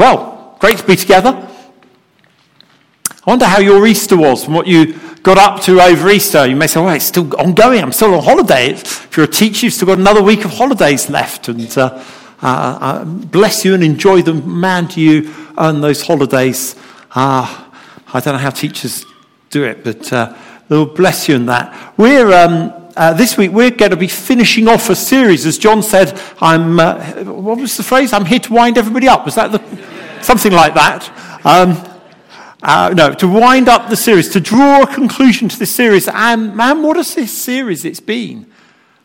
Well, great to be together. I wonder how your Easter was from what you got up to over Easter. You may say, well, it's still ongoing. I'm still on holiday. If you're a teacher, you've still got another week of holidays left. And uh, uh, uh, bless you and enjoy them. Man, do you earn those holidays. Uh, I don't know how teachers do it, but uh, Lord bless you in that. We're, um, uh, this week we're going to be finishing off a series. As John said, I'm, uh, what was the phrase? I'm here to wind everybody up. Was that the, something like that? Um, uh, no, to wind up the series, to draw a conclusion to this series. And man, what this series it's been?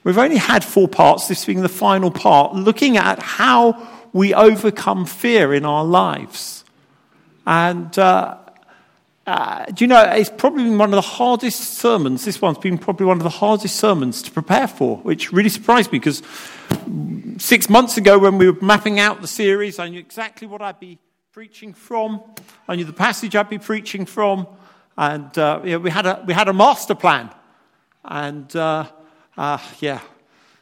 We've only had four parts, this being the final part, looking at how we overcome fear in our lives. And uh, uh, do you know, it's probably been one of the hardest sermons. This one's been probably one of the hardest sermons to prepare for, which really surprised me because six months ago, when we were mapping out the series, I knew exactly what I'd be preaching from. I knew the passage I'd be preaching from. And uh, we, had a, we had a master plan. And uh, uh, yeah,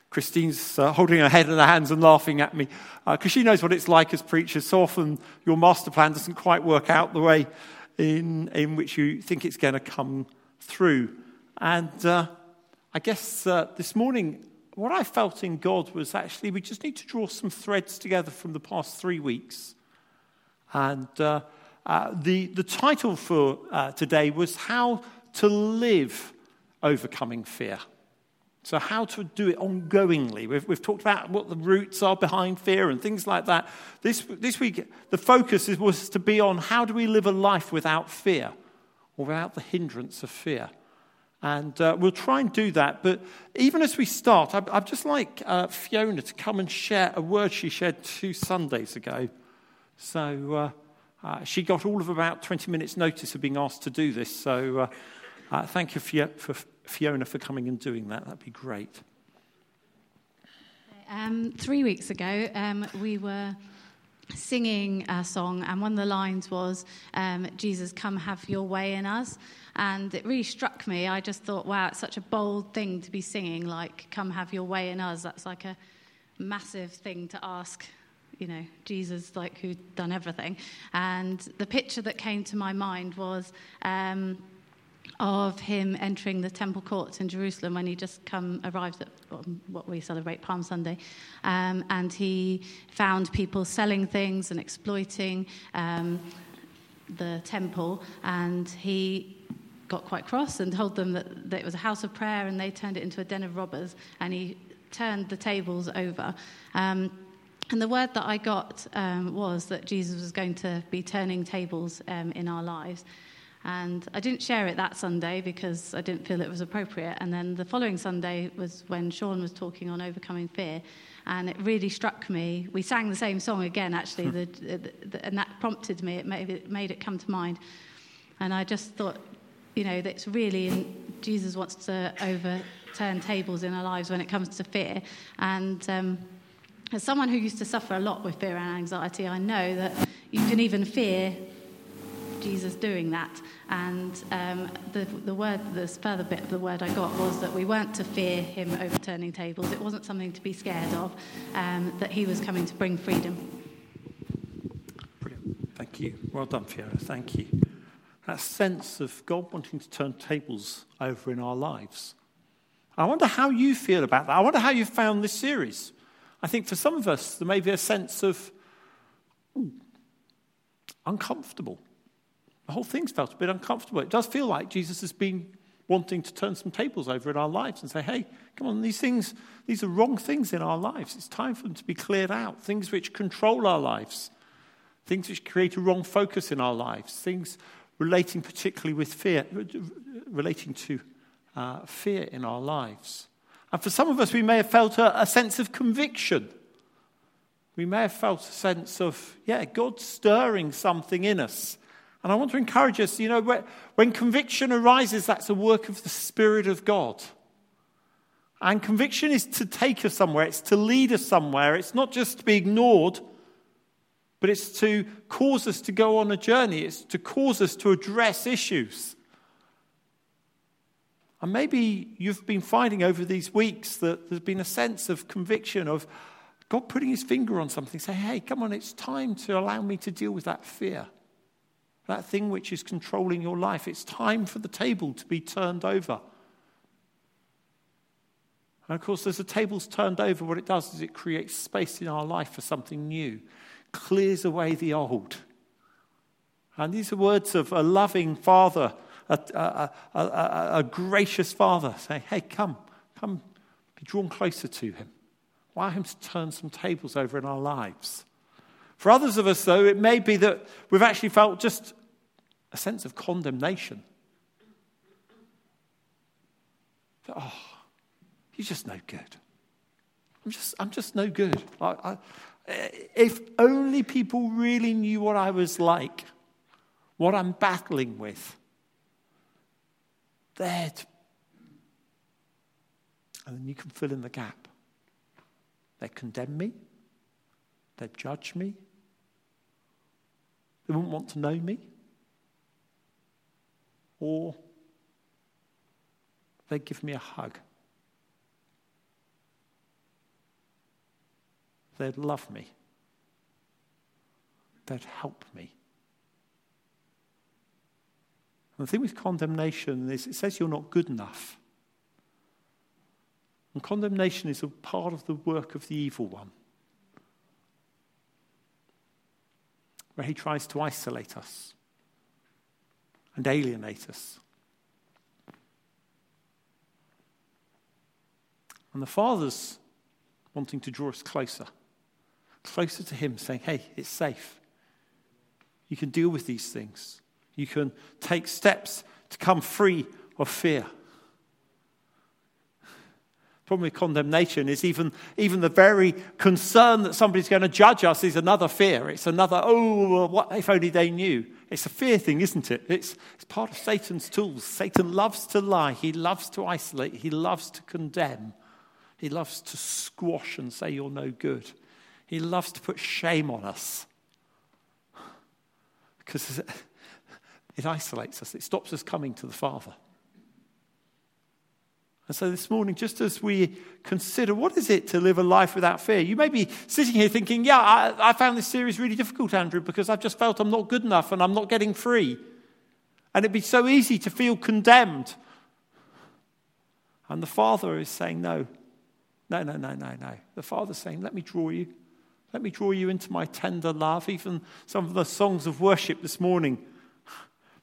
Christine's uh, holding her head in her hands and laughing at me because uh, she knows what it's like as preachers. So often your master plan doesn't quite work out the way in, in which you think it's going to come through. And uh, I guess uh, this morning, what I felt in God was actually we just need to draw some threads together from the past three weeks. And uh, the, the title for today was How to Live Overcoming Fear. So, how to do it ongoingly. We've, we've, talked about what the roots are behind fear and things like that. This, this week, the focus is, was to be on how do we live a life without fear or without the hindrance of fear. And uh, we'll try and do that. But even as we start, I'd, I'd just like uh, Fiona to come and share a word she shared two Sundays ago. So, uh, uh she got all of about 20 minutes' notice of being asked to do this. So, uh, uh, thank you for, for Fiona for coming and doing that. That'd be great. Um, three weeks ago, um, we were singing a song, and one of the lines was, um, Jesus, come have your way in us. And it really struck me. I just thought, wow, it's such a bold thing to be singing, like, come have your way in us. That's like a massive thing to ask you know, Jesus, like who'd done everything. And the picture that came to my mind was um, of him entering the temple courts in Jerusalem when he just come arrived at what we celebrate Palm Sunday, um, and he found people selling things and exploiting um, the temple, and he got quite cross and told them that, that it was a house of prayer, and they turned it into a den of robbers, and he turned the tables over. Um, and the word that I got um, was that Jesus was going to be turning tables um, in our lives. And I didn't share it that Sunday because I didn't feel it was appropriate. And then the following Sunday was when Sean was talking on overcoming fear. And it really struck me. We sang the same song again, actually, the, the, the, and that prompted me. It made, it made it come to mind. And I just thought, you know, that's really, in, Jesus wants to overturn tables in our lives when it comes to fear. And um, as someone who used to suffer a lot with fear and anxiety, I know that you can even fear Jesus doing that. And um, the, the word, the further bit of the word I got was that we weren't to fear him overturning tables. It wasn't something to be scared of, um, that he was coming to bring freedom. Brilliant. Thank you. Well done, Fiona. Thank you. That sense of God wanting to turn tables over in our lives. I wonder how you feel about that. I wonder how you found this series. I think for some of us, there may be a sense of ooh, uncomfortable the whole thing's felt a bit uncomfortable. It does feel like Jesus has been wanting to turn some tables over in our lives and say, hey, come on, these things, these are wrong things in our lives. It's time for them to be cleared out. Things which control our lives, things which create a wrong focus in our lives, things relating particularly with fear, relating to uh, fear in our lives. And for some of us, we may have felt a, a sense of conviction. We may have felt a sense of, yeah, God stirring something in us and I want to encourage us, you know, when conviction arises, that's a work of the Spirit of God. And conviction is to take us somewhere, it's to lead us somewhere. It's not just to be ignored, but it's to cause us to go on a journey, it's to cause us to address issues. And maybe you've been finding over these weeks that there's been a sense of conviction of God putting his finger on something, say, hey, come on, it's time to allow me to deal with that fear, that thing which is controlling your life. It's time for the table to be turned over. And of course, as the table's turned over, what it does is it creates space in our life for something new, clears away the old. And these are words of a loving father, a, a, a, a gracious father saying, hey, come, come, be drawn closer to him. Allow him to turn some tables over in our lives. For others of us, though, it may be that we've actually felt just a sense of condemnation. That, oh, you're just no good. I'm just, I'm just no good. I, I, if only people really knew what I was like, what I'm battling with, they'd. And then you can fill in the gap. They condemn me. They judge me. They wouldn't want to know me. Or they'd give me a hug. They'd love me. They'd help me. And the thing with condemnation is it says you're not good enough. And condemnation is a part of the work of the evil one, where he tries to isolate us and alienate us. And the Father's wanting to draw us closer, closer to Him, saying, hey, it's safe. You can deal with these things. You can take steps to come free of fear problem with condemnation is even, even the very concern that somebody's going to judge us is another fear. It's another, oh, what if only they knew? It's a fear thing, isn't it? It's, it's part of Satan's tools. Satan loves to lie, he loves to isolate, he loves to condemn, he loves to squash and say, You're no good. He loves to put shame on us because it isolates us, it stops us coming to the Father. And so this morning, just as we consider what is it to live a life without fear, you may be sitting here thinking, yeah, I, I, found this series really difficult, Andrew, because I've just felt I'm not good enough and I'm not getting free. And it'd be so easy to feel condemned. And the Father is saying, no, no, no, no, no, no. The Father's saying, let me draw you. Let me draw you into my tender love. Even some of the songs of worship this morning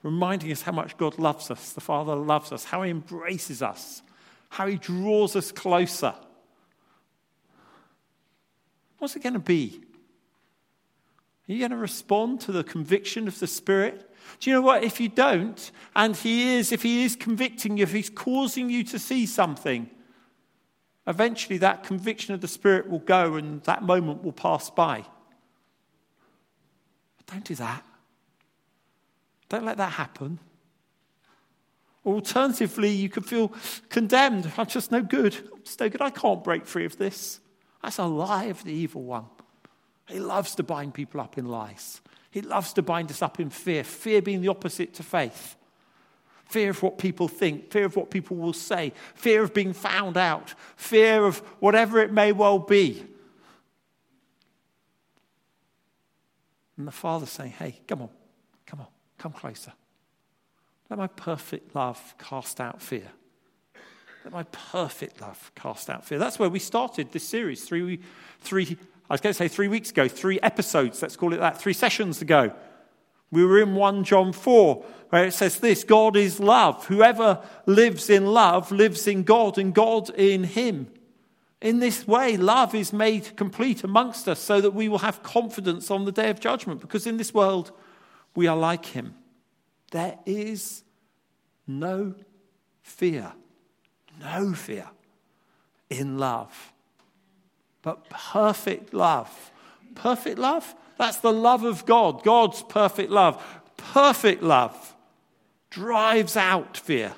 reminding us how much God loves us, the Father loves us, how He embraces us how he draws us closer. What's it going to be? Are you going to respond to the conviction of the Spirit? Do you know what? If you don't, and He is, if He is convicting you, if He's causing you to see something, eventually that conviction of the Spirit will go and that moment will pass by. But don't do that. Don't let that happen. Alternatively, you could feel condemned. I'm just no good. I'm just no good. I can't break free of this. That's a lie of the evil one. He loves to bind people up in lies. He loves to bind us up in fear, fear being the opposite to faith. Fear of what people think, fear of what people will say, fear of being found out, fear of whatever it may well be. And the Father's saying, hey, come on, come on, come closer. Let my perfect love cast out fear. Let my perfect love cast out fear. That's where we started this series three, three I was going to say three weeks ago, three episodes, let's call it that, three sessions ago. We were in 1 John 4, where it says this God is love. Whoever lives in love lives in God and God in him. In this way, love is made complete amongst us so that we will have confidence on the day of judgment, because in this world, we are like him. There is no fear, no fear in love, but perfect love. Perfect love? That's the love of God, God's perfect love. Perfect love drives out fear.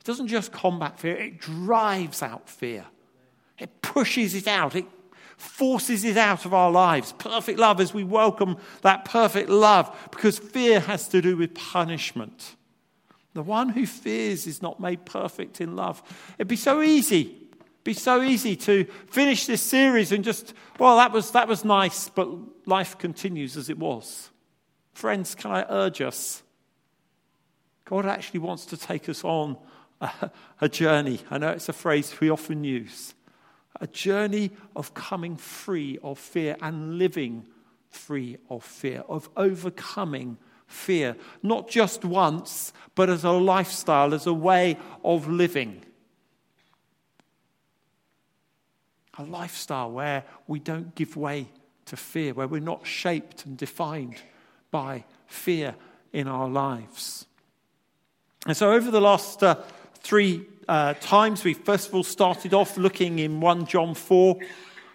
It doesn't just combat fear, it drives out fear. It pushes it out, it forces it out of our lives. Perfect love as we welcome that perfect love because fear has to do with punishment. The one who fears is not made perfect in love. It'd be so easy Be so easy to finish this series and just, well, that was, that was nice, but life continues as it was. Friends, can I urge us? God actually wants to take us on a, a journey. I know it's a phrase we often use a journey of coming free of fear and living free of fear, of overcoming fear, not just once, but as a lifestyle, as a way of living. A lifestyle where we don't give way to fear, where we're not shaped and defined by fear in our lives. And so, over the last uh, three uh, times, we first of all started off looking in 1 John 4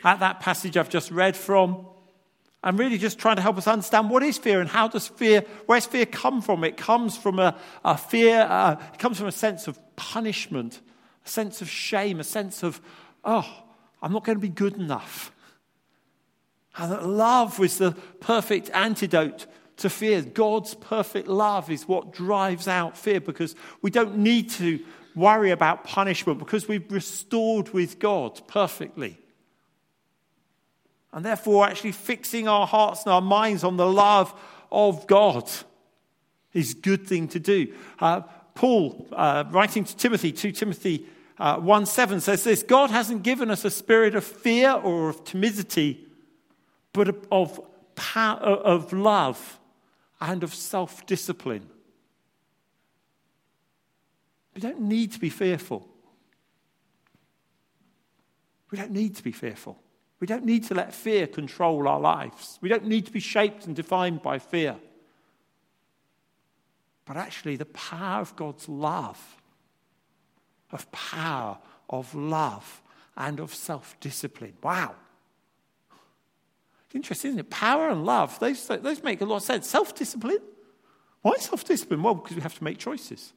at that passage I've just read from. And really just trying to help us understand what is fear and how does fear, where's fear come from? It comes from a, a fear, uh, it comes from a sense of punishment, a sense of shame, a sense of, oh, I'm not going to be good enough. And that love was the perfect antidote to fear. God's perfect love is what drives out fear because we don't need to worry about punishment because we've restored with God perfectly. And therefore, actually fixing our hearts and our minds on the love of God is a good thing to do. Uh, Paul, uh, writing to Timothy, 2 Timothy uh, 1 7 says this God hasn't given us a spirit of fear or of timidity, but of, power, of love and of self discipline. We don't need to be fearful. We don't need to be fearful. We don't need to let fear control our lives. We don't need to be shaped and defined by fear. But actually, the power of God's love, of power, of love, and of self discipline. Wow. It's Interesting, isn't it? Power and love, those, those make a lot of sense. Self discipline? Why self discipline? Well, because we have to make choices.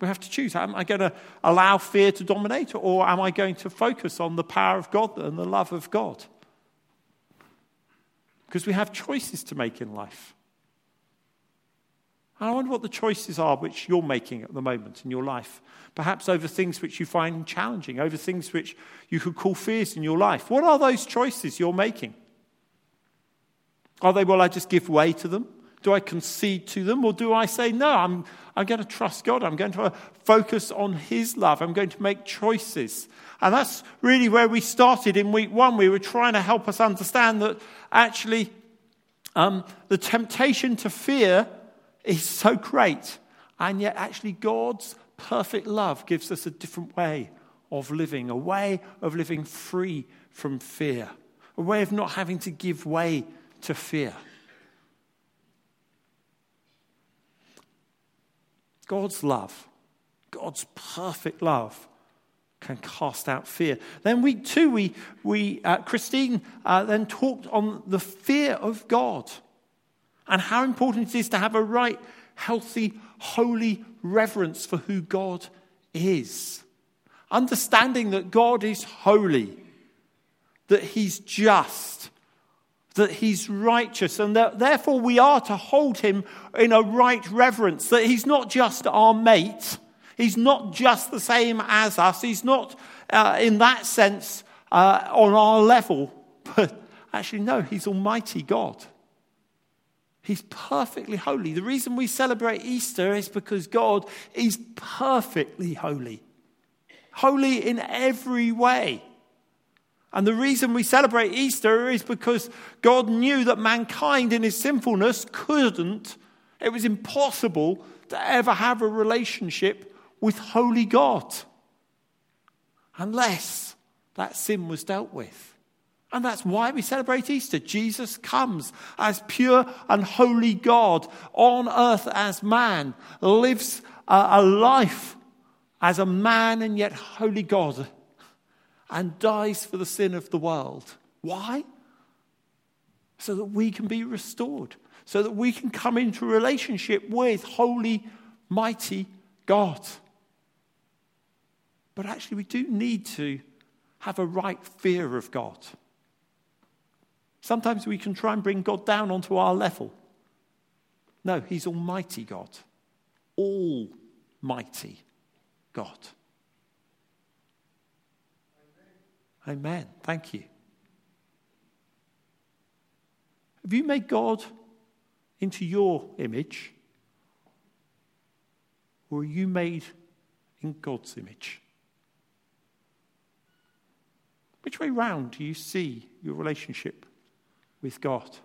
We have to choose. Am I going to allow fear to dominate, or am I going to focus on the power of God and the love of God? Because we have choices to make in life. And I wonder what the choices are which you're making at the moment in your life. Perhaps over things which you find challenging, over things which you could call fears in your life. What are those choices you're making? Are they, well, I just give way to them? Do I concede to them? Or do I say, no, I'm, I'm going to trust God. I'm going to focus on His love. I'm going to make choices. And that's really where we started in week one. We were trying to help us understand that actually um, the temptation to fear is so great. And yet, actually, God's perfect love gives us a different way of living, a way of living free from fear, a way of not having to give way to fear. God's love, God's perfect love, can cast out fear. Then week two, we, we uh, Christine uh, then talked on the fear of God and how important it is to have a right, healthy, holy reverence for who God is. Understanding that God is holy, that He's just, that he's righteous, and that therefore we are to hold him in a right reverence, that he's not just our mate, he's not just the same as us, he's not, uh, in that sense, uh, on our level, but actually, no, he's Almighty God. He's perfectly holy. The reason we celebrate Easter is because God is perfectly holy, holy in every way. And the reason we celebrate Easter is because God knew that mankind in his sinfulness couldn't, it was impossible to ever have a relationship with holy God unless that sin was dealt with. And that's why we celebrate Easter. Jesus comes as pure and holy God on earth as man, lives a, life as a man and yet holy God and dies for the sin of the world. Why? So that we can be restored, so that we can come into relationship with holy, mighty God. But actually, we do need to have a right fear of God. Sometimes we can try and bring God down onto our level. No, He's Almighty God. Almighty God. Amen. Thank you. Have you made God into your image? Or are you made in God's image? Which way round do you see your relationship with God?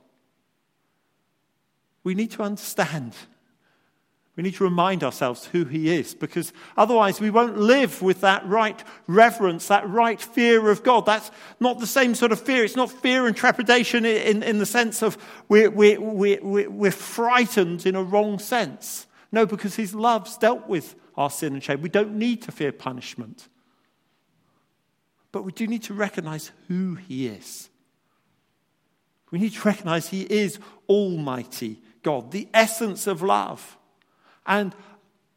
We need to understand. We need to remind ourselves who He is because otherwise we won't live with that right reverence, that right fear of God. That's not the same sort of fear. It's not fear and trepidation in, in the sense of we're, we're, we're, we're frightened in a wrong sense. No, because His love's dealt with our sin and shame. We don't need to fear punishment. But we do need to recognize who He is. We need to recognize He is Almighty God, the essence of love, and,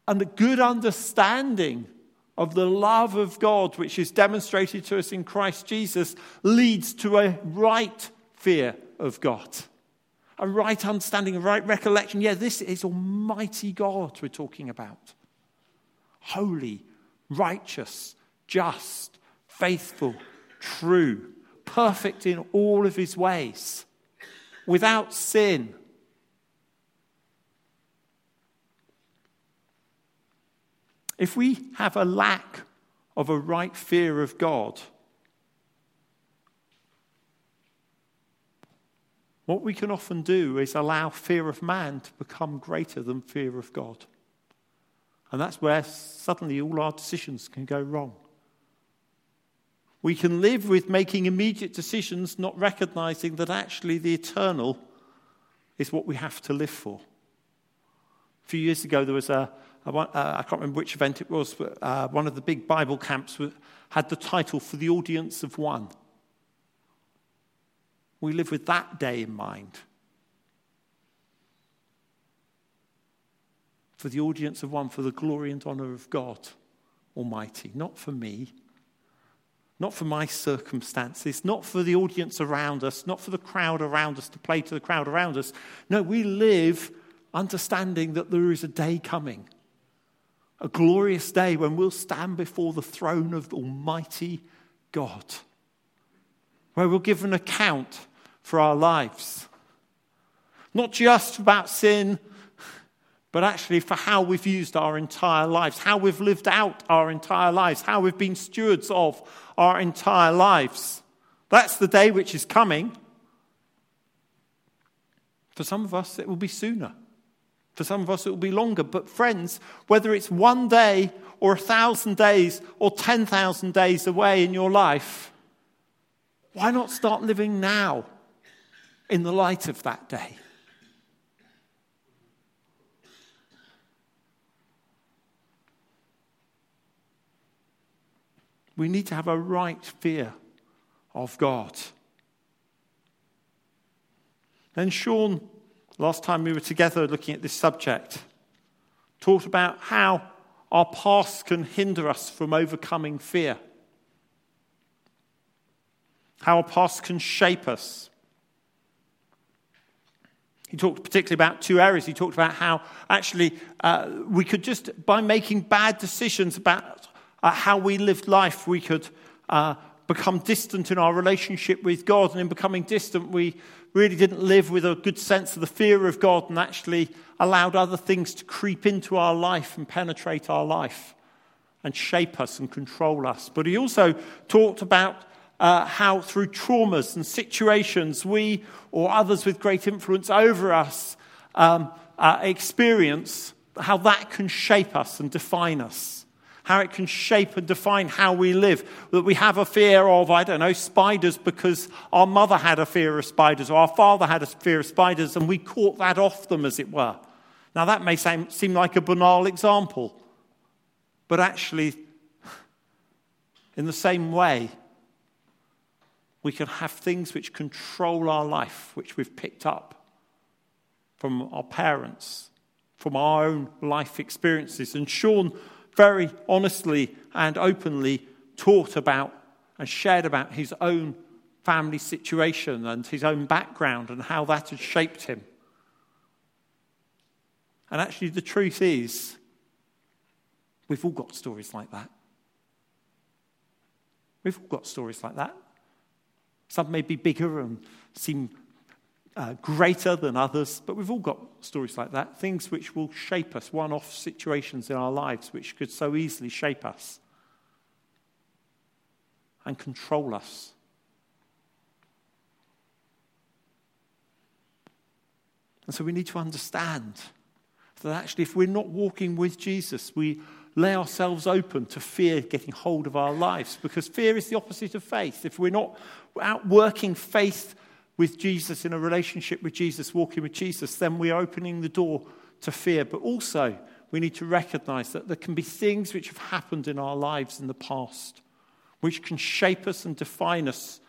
and a good understanding of the love of God, which is demonstrated to us in Christ Jesus, leads to a right fear of God. A right understanding, a right recollection. Yeah, this is Almighty God we're talking about. Holy, righteous, just, faithful, true, perfect in all of his ways, without sin. If we have a lack of a right fear of God, what we can often do is allow fear of man to become greater than fear of God. And that's where suddenly all our decisions can go wrong. We can live with making immediate decisions, not recognizing that actually the eternal is what we have to live for. A few years ago, there was a, a uh, I can't remember which event it was, but uh, one of the big Bible camps had the title For the Audience of One. We live with that day in mind. For the audience of one, for the glory and honor of God Almighty, not for me, not for my circumstances, not for the audience around us, not for the crowd around us to play to the crowd around us. No, we live understanding that there is a day coming, a glorious day when we'll stand before the throne of Almighty God, where we'll give an account for our lives. Not just about sin, but actually for how we've used our entire lives, how we've lived out our entire lives, how we've been stewards of our entire lives. That's the day which is coming. For some of us, it will be sooner. For some of us, it will be longer. But, friends, whether it's one day or a thousand days or 10,000 days away in your life, why not start living now in the light of that day? We need to have a right fear of God. Then Sean, last time we were together looking at this subject, talked about how our past can hinder us from overcoming fear, how our past can shape us. He talked particularly about two areas. He talked about how actually uh, we could just, by making bad decisions about uh, how we lived life, we could uh, become distant in our relationship with God. And in becoming distant, we really didn't live with a good sense of the fear of God and actually allowed other things to creep into our life and penetrate our life and shape us and control us. But he also talked about uh, how through traumas and situations we or others with great influence over us um, uh, experience, how that can shape us and define us how it can shape and define how we live. That we have a fear of, I don't know, spiders because our mother had a fear of spiders or our father had a fear of spiders and we caught that off them, as it were. Now, that may seem like a banal example, but actually, in the same way, we can have things which control our life, which we've picked up from our parents, from our own life experiences. And Sean very honestly and openly taught about and shared about his own family situation and his own background and how that had shaped him. And actually, the truth is, we've all got stories like that. We've all got stories like that. Some may be bigger and seem uh, greater than others, but we've all got stories like that. Things which will shape us, one off situations in our lives which could so easily shape us and control us. And so we need to understand that actually, if we're not walking with Jesus, we lay ourselves open to fear getting hold of our lives because fear is the opposite of faith. If we're not out working faith with Jesus in a relationship with Jesus, walking with Jesus, then we are opening the door to fear. But also, we need to recognize that there can be things which have happened in our lives in the past which can shape us and define us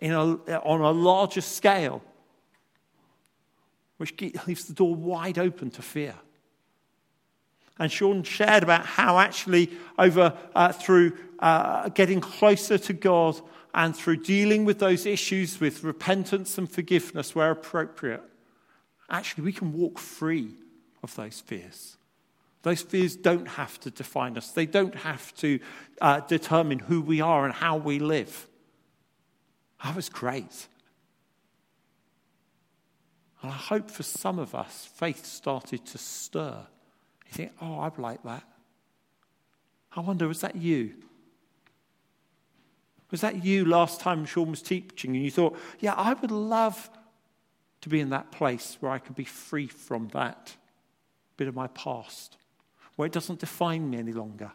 a, on a larger scale, which leaves the door wide open to fear. And Sean shared about how actually, over uh, through uh, getting closer to God and through dealing with those issues with repentance and forgiveness where appropriate, actually we can walk free of those fears. Those fears don't have to define us, they don't have to uh, determine who we are and how we live. That was great. And I hope for some of us, faith started to stir. You think, oh, I'd like that. I wonder, was that you? Was that you last time Sean was teaching and you thought, yeah, I would love to be in that place where I could be free from that bit of my past, where it doesn't define me any longer,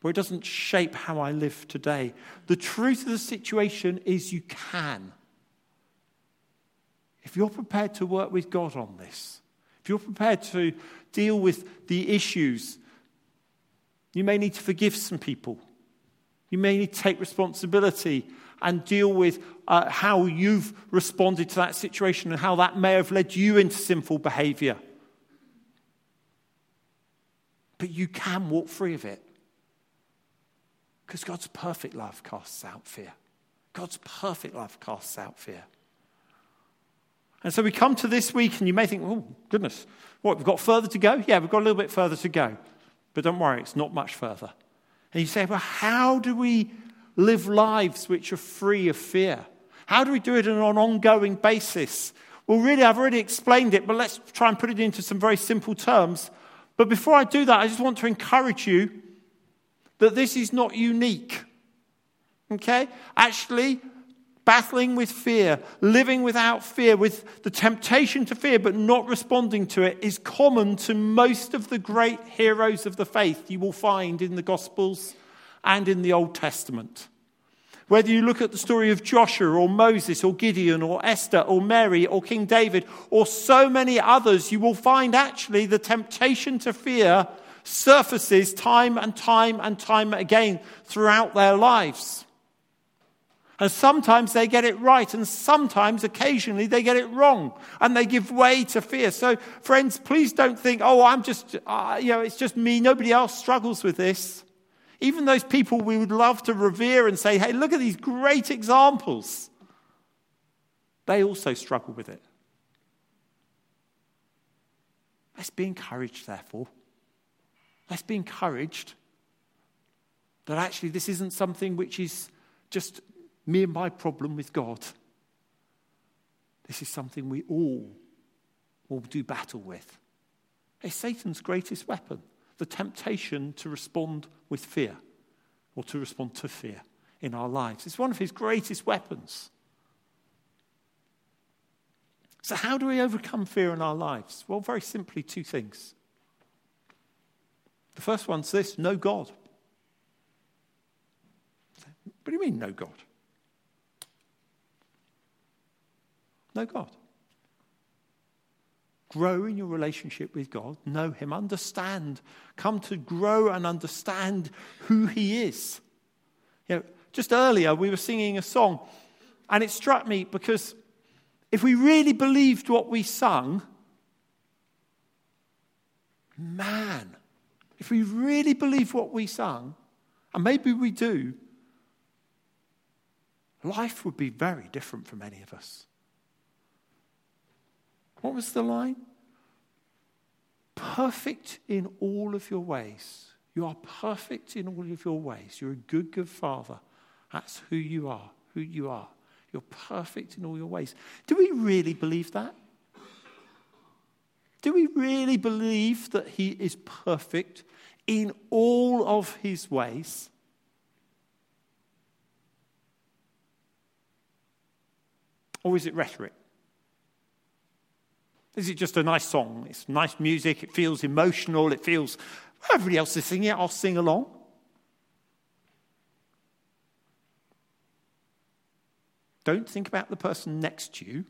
where it doesn't shape how I live today? The truth of the situation is you can. If you're prepared to work with God on this, if you're prepared to deal with the issues, you may need to forgive some people. You may need to take responsibility and deal with uh, how you've responded to that situation and how that may have led you into sinful behavior. But you can walk free of it. Because God's perfect love casts out fear. God's perfect love casts out fear. And so we come to this week, and you may think, oh, goodness, what, we've got further to go? Yeah, we've got a little bit further to go. But don't worry, it's not much further. And you say, well, how do we live lives which are free of fear? How do we do it on an ongoing basis? Well, really, I've already explained it, but let's try and put it into some very simple terms. But before I do that, I just want to encourage you that this is not unique. Okay? Actually, battling with fear, living without fear, with the temptation to fear but not responding to it, is common to most of the great heroes of the faith you will find in the Gospels and in the Old Testament. Whether you look at the story of Joshua or Moses or Gideon or Esther or Mary or King David or so many others, you will find actually the temptation to fear surfaces time and time and time again throughout their lives. And sometimes they get it right, and sometimes, occasionally, they get it wrong, and they give way to fear. So, friends, please don't think, oh, I'm just, uh, you know, it's just me, nobody else struggles with this. Even those people we would love to revere and say, hey, look at these great examples, they also struggle with it. Let's be encouraged, therefore. Let's be encouraged that actually this isn't something which is just me and my problem with God. This is something we all will do battle with. It's Satan's greatest weapon the temptation to respond with fear or to respond to fear in our lives. It's one of his greatest weapons. So, how do we overcome fear in our lives? Well, very simply, two things. The first one's this know God. What do you mean, know God? Know God. Grow in your relationship with God, know Him, understand, come to grow and understand who He is. You know, just earlier we were singing a song, and it struck me because if we really believed what we sung, man, if we really believe what we sung, and maybe we do, life would be very different for many of us. What was the line? Perfect in all of your ways. You are perfect in all of your ways. You're a good, good father. That's who you are, who you are. You're perfect in all your ways. Do we really believe that? Do we really believe that He is perfect in all of His ways? Or is it rhetoric? Is it just a nice song? It's nice music, it feels emotional, it feels, everybody else is singing it, I'll sing along. Don't think about the person next to you.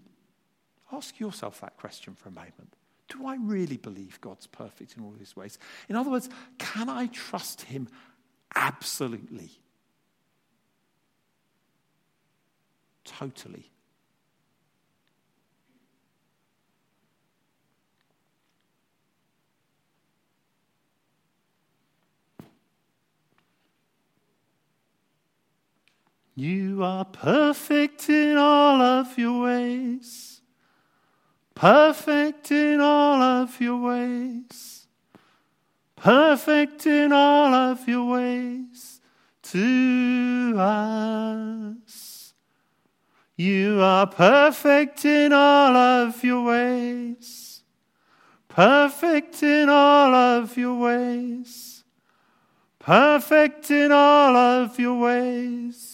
Ask yourself that question for a moment. Do I really believe God's perfect in all his ways? In other words, can I trust him absolutely? Totally. You are perfect in all of your ways. Perfect in all of your ways. Perfect in all of your ways to us. You are perfect in all of your ways. Perfect in all of your ways. Perfect in all of your ways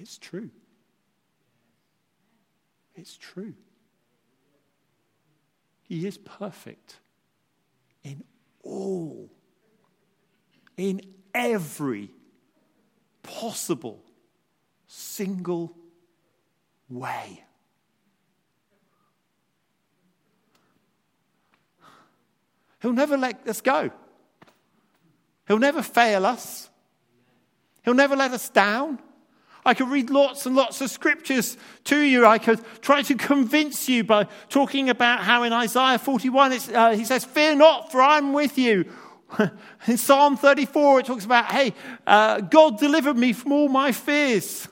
It's true. It's true. He is perfect in all, in every possible single way. He'll never let us go. He'll never fail us. He'll never let us down. I could read lots and lots of scriptures to you. I could try to convince you by talking about how in Isaiah 41 uh, he says, Fear not, for I'm with you. in Psalm 34, it talks about, Hey, uh, God delivered me from all my fears.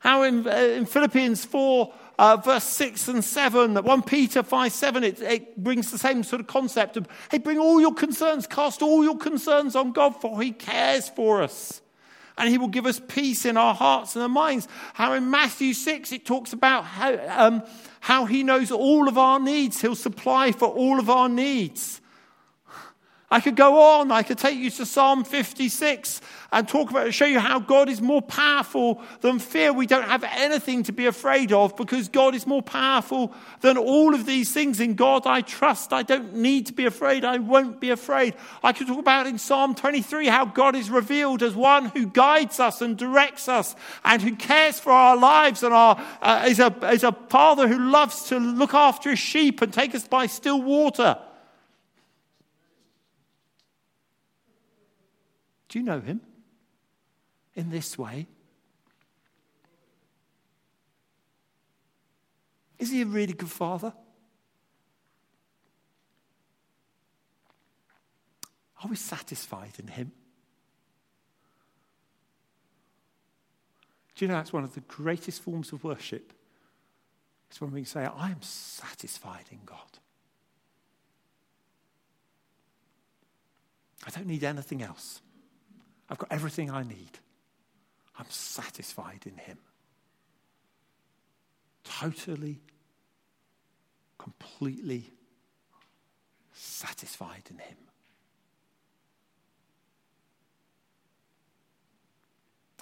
How in, uh, in Philippians 4, uh, verse 6 and 7, 1 Peter 5 7, it, it, brings the same sort of concept of, hey, bring all your concerns, cast all your concerns on God, for He cares for us and he will give us peace in our hearts and our minds. How in Matthew 6 it talks about how, um, how he knows all of our needs, he'll supply for all of our needs. I could go on. I could take you to Psalm 56 and talk about, show you how God is more powerful than fear. We don't have anything to be afraid of because God is more powerful than all of these things. In God I trust. I don't need to be afraid. I won't be afraid. I could talk about in Psalm 23 how God is revealed as one who guides us and directs us and who cares for our lives and our, uh, is, a, is a father who loves to look after his sheep and take us by still water. Do you know him in this way? Is he a really good father? Are we satisfied in him? Do you know that's one of the greatest forms of worship? It's when we can say, I am satisfied in God. I don't need anything else. I've got everything I need. I'm satisfied in Him. Totally, completely satisfied in Him.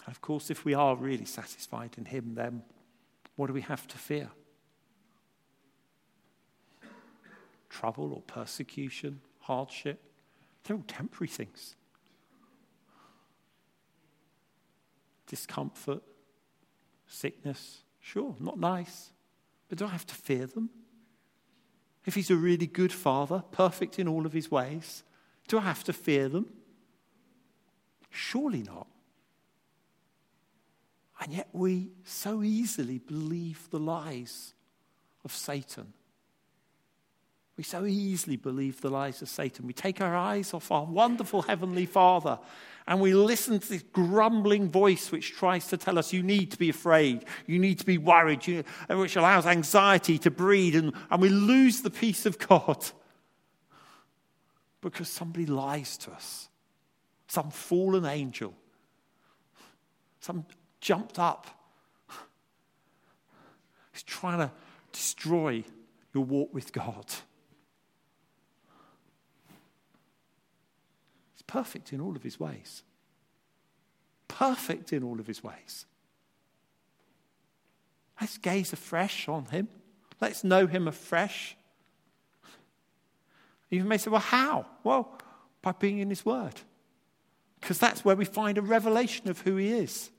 And of course, if we are really satisfied in Him, then what do we have to fear? Trouble or persecution, hardship? They're all temporary things. Discomfort, sickness. Sure, not nice, but do I have to fear them? If he's a really good father, perfect in all of his ways, do I have to fear them? Surely not. And yet we so easily believe the lies of Satan. We so easily believe the lies of Satan. We take our eyes off our wonderful Heavenly Father and we listen to this grumbling voice which tries to tell us you need to be afraid, you need to be worried, you, which allows anxiety to breed, and, and we lose the peace of God. Because somebody lies to us. Some fallen angel, some jumped up, is trying to destroy your walk with God. Perfect in all of his ways. Perfect in all of his ways. Let's gaze afresh on him. Let's know him afresh. You may say, well, how? Well, by being in his word. Because that's where we find a revelation of who he is.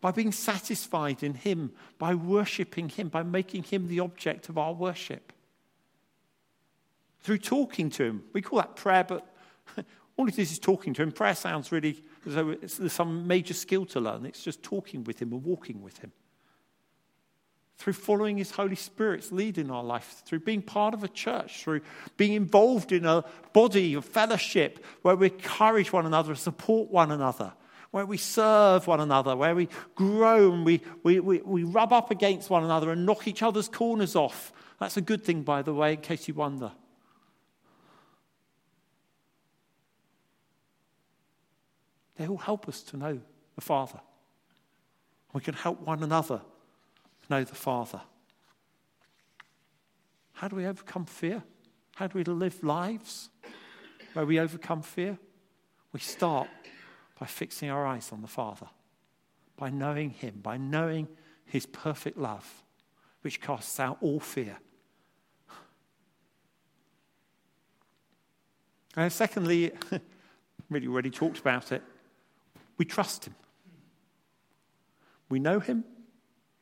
By being satisfied in him, by worshipping him, by making him the object of our worship through talking to him. We call that prayer, but all it is is talking to him. Prayer sounds really as though there's some major skill to learn. It's just talking with him and walking with him. Through following his Holy Spirit's lead in our life, through being part of a church, through being involved in a body of fellowship where we encourage one another and support one another, where we serve one another, where we grow and we, we, we, we rub up against one another and knock each other's corners off. That's a good thing, by the way, in case you wonder. They all help us to know the Father. We can help one another know the Father. How do we overcome fear? How do we live lives where we overcome fear? We start by fixing our eyes on the Father, by knowing Him, by knowing His perfect love, which casts out all fear. And secondly, really already talked about it, we trust him. We know him,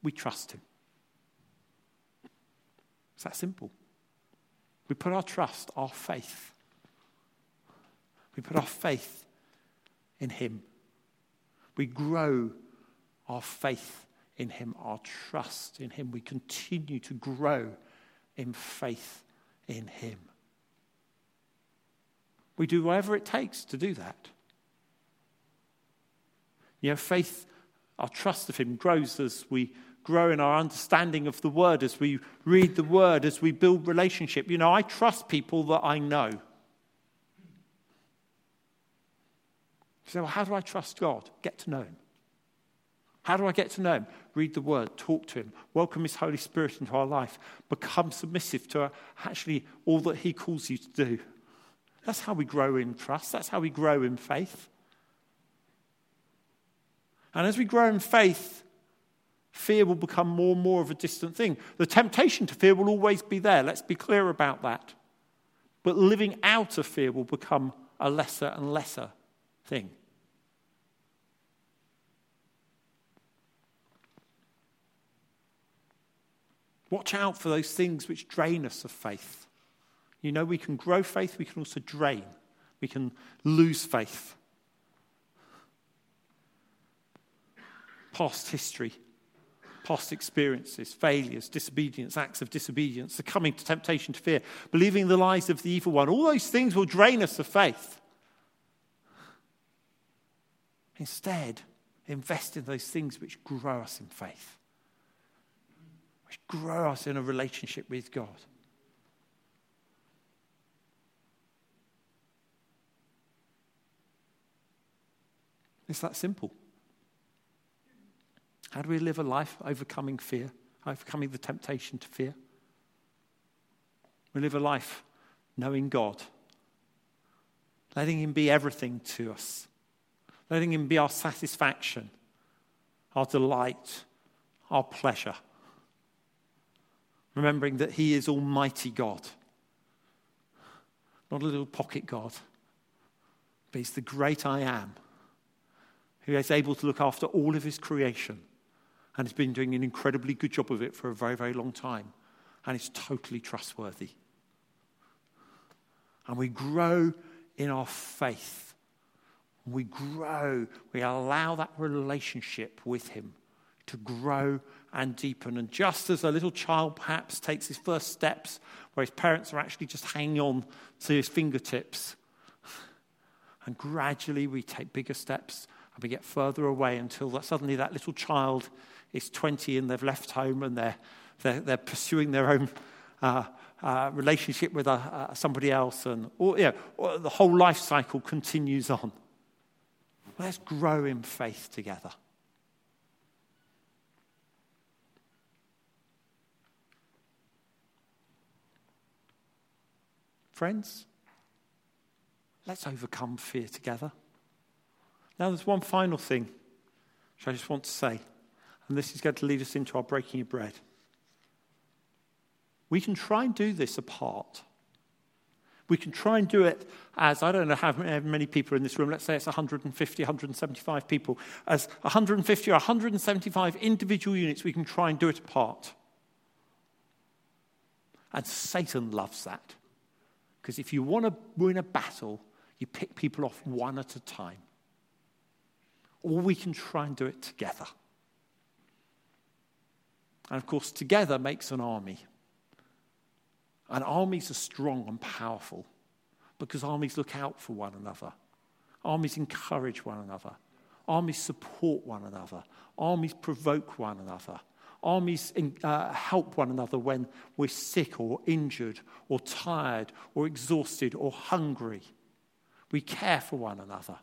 we trust him. It's that simple. We put our trust, our faith. We put our faith in him. We grow our faith in him, our trust in him. We continue to grow in faith in him. We do whatever it takes to do that. You know, faith, our trust of Him grows as we grow in our understanding of the Word, as we read the Word, as we build relationship. You know, I trust people that I know. Say, well, how do I trust God? Get to know Him. How do I get to know Him? Read the Word, talk to Him, welcome His Holy Spirit into our life, become submissive to actually all that He calls you to do. That's how we grow in trust. That's how we grow in faith. And as we grow in faith, fear will become more and more of a distant thing. The temptation to fear will always be there. Let's be clear about that. But living out of fear will become a lesser and lesser thing. Watch out for those things which drain us of faith. You know, we can grow faith, we can also drain, we can lose faith. Past history, past experiences, failures, disobedience, acts of disobedience, succumbing to temptation to fear, believing the lies of the evil one. All those things will drain us of faith. Instead, invest in those things which grow us in faith, which grow us in a relationship with God. It's that simple. How do we live a life overcoming fear, overcoming the temptation to fear? We live a life knowing God, letting Him be everything to us, letting Him be our satisfaction, our delight, our pleasure. Remembering that He is Almighty God, not a little pocket God, but He's the great I am, who is able to look after all of His creation and has been doing an incredibly good job of it for a very, very long time. And it's totally trustworthy. And we grow in our faith We grow. We allow that relationship with Him to grow and deepen. And just as a little child perhaps takes his first steps, where his parents are actually just hanging on to his fingertips, and gradually we take bigger steps and we get further away until that suddenly that little child is 20 and they've left home and they're, they're, they're pursuing their own uh, uh, relationship with uh, uh somebody else, and or, you know, the whole life cycle continues on. Let's grow in faith together. Friends, let's overcome fear together. Now, there's one final thing which I just want to say, and this is going to lead us into our breaking of bread. We can try and do this apart. We can try and do it as, I don't know how many people in this room, let's say it's 150, 175 people, as 150 or 175 individual units, we can try and do it apart. And Satan loves that. Because if you want to win a battle, you pick people off one at a time. Or we can try and do it together. And of course, together makes an army. And armies are strong and powerful because armies look out for one another. Armies encourage one another. Armies support one another. Armies provoke one another. Armies uh, help one another when we're sick or injured or tired or exhausted or hungry. We care for one another.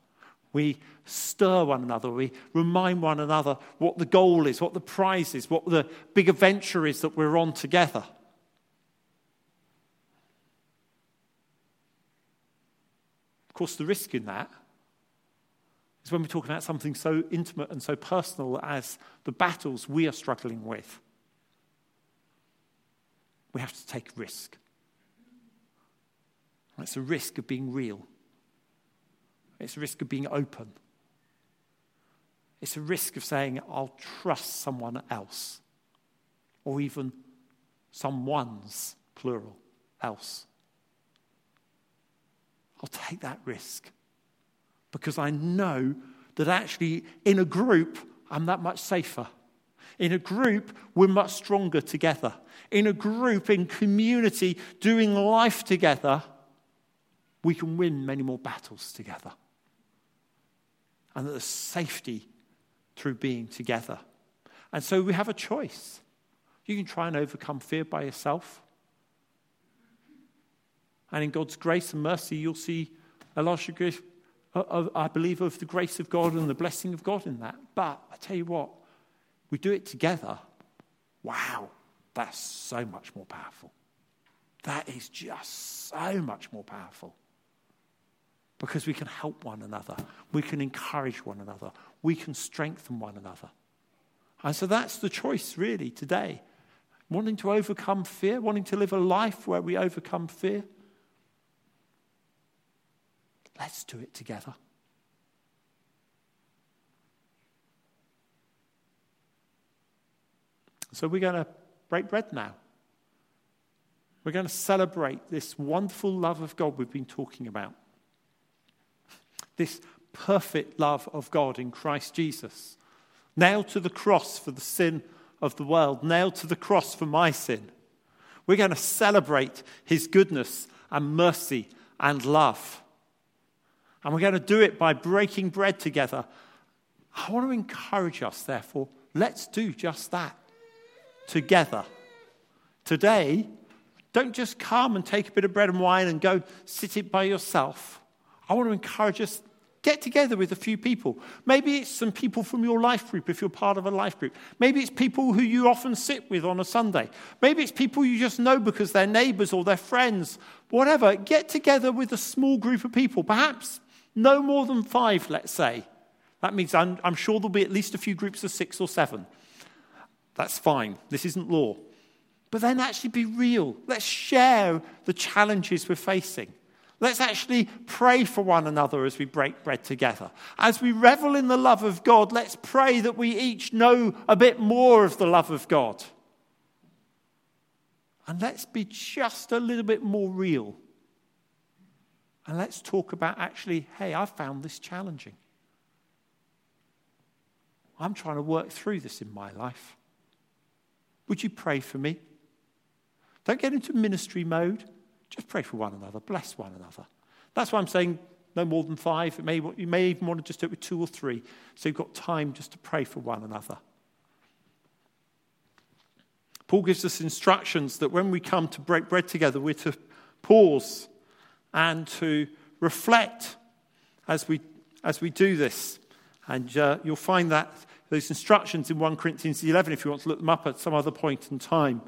We stir one another. We remind one another what the goal is, what the prize is, what the big adventure is that we're on together. Of course, the risk in that is when we're talking about something so intimate and so personal as the battles we are struggling with. We have to take risk. It's a risk of being real. It's a risk of being open. It's a risk of saying, I'll trust someone else, or even someone's, plural, else. I'll take that risk because I know that actually in a group, I'm that much safer. In a group, we're much stronger together. In a group, in community, doing life together, we can win many more battles together. And that there's safety through being together. And so we have a choice. You can try and overcome fear by yourself. And in God's grace and mercy, you'll see a large degree I believe of the grace of God and the blessing of God in that. But I tell you what, we do it together. Wow, that's so much more powerful. That is just so much more powerful. Because we can help one another, we can encourage one another, we can strengthen one another. And so that's the choice, really, today. Wanting to overcome fear, wanting to live a life where we overcome fear. Let's do it together. So we're going to break bread now. We're going to celebrate this wonderful love of God we've been talking about. This perfect love of God in Christ Jesus. Nailed to the cross for the sin of the world, nailed to the cross for my sin. We're going to celebrate his goodness and mercy and love. And we're going to do it by breaking bread together. I want to encourage us, therefore, let's do just that together. Today, don't just come and take a bit of bread and wine and go sit it by yourself. I want to encourage us get together with a few people. Maybe it's some people from your life group if you're part of a life group. Maybe it's people who you often sit with on a Sunday. Maybe it's people you just know because they're neighbors or they're friends. Whatever. Get together with a small group of people. Perhaps no more than five, let's say. That means I'm, I'm sure there'll be at least a few groups of six or seven. That's fine. This isn't law. But then actually be real. Let's share the challenges we're facing. Let's actually pray for one another as we break bread together. As we revel in the love of God, let's pray that we each know a bit more of the love of God. And let's be just a little bit more real And let's talk about actually, hey, I found this challenging. I'm trying to work through this in my life. Would you pray for me? Don't get into ministry mode. Just pray for one another. Bless one another. That's why I'm saying no more than five. May, you may even want to just do it with two or three. So you've got time just to pray for one another. Paul gives us instructions that when we come to break bread together, we're to pause and to reflect as we, as we do this. And uh, you'll find that those instructions in 1 Corinthians 11 if you want to look them up at some other point in time.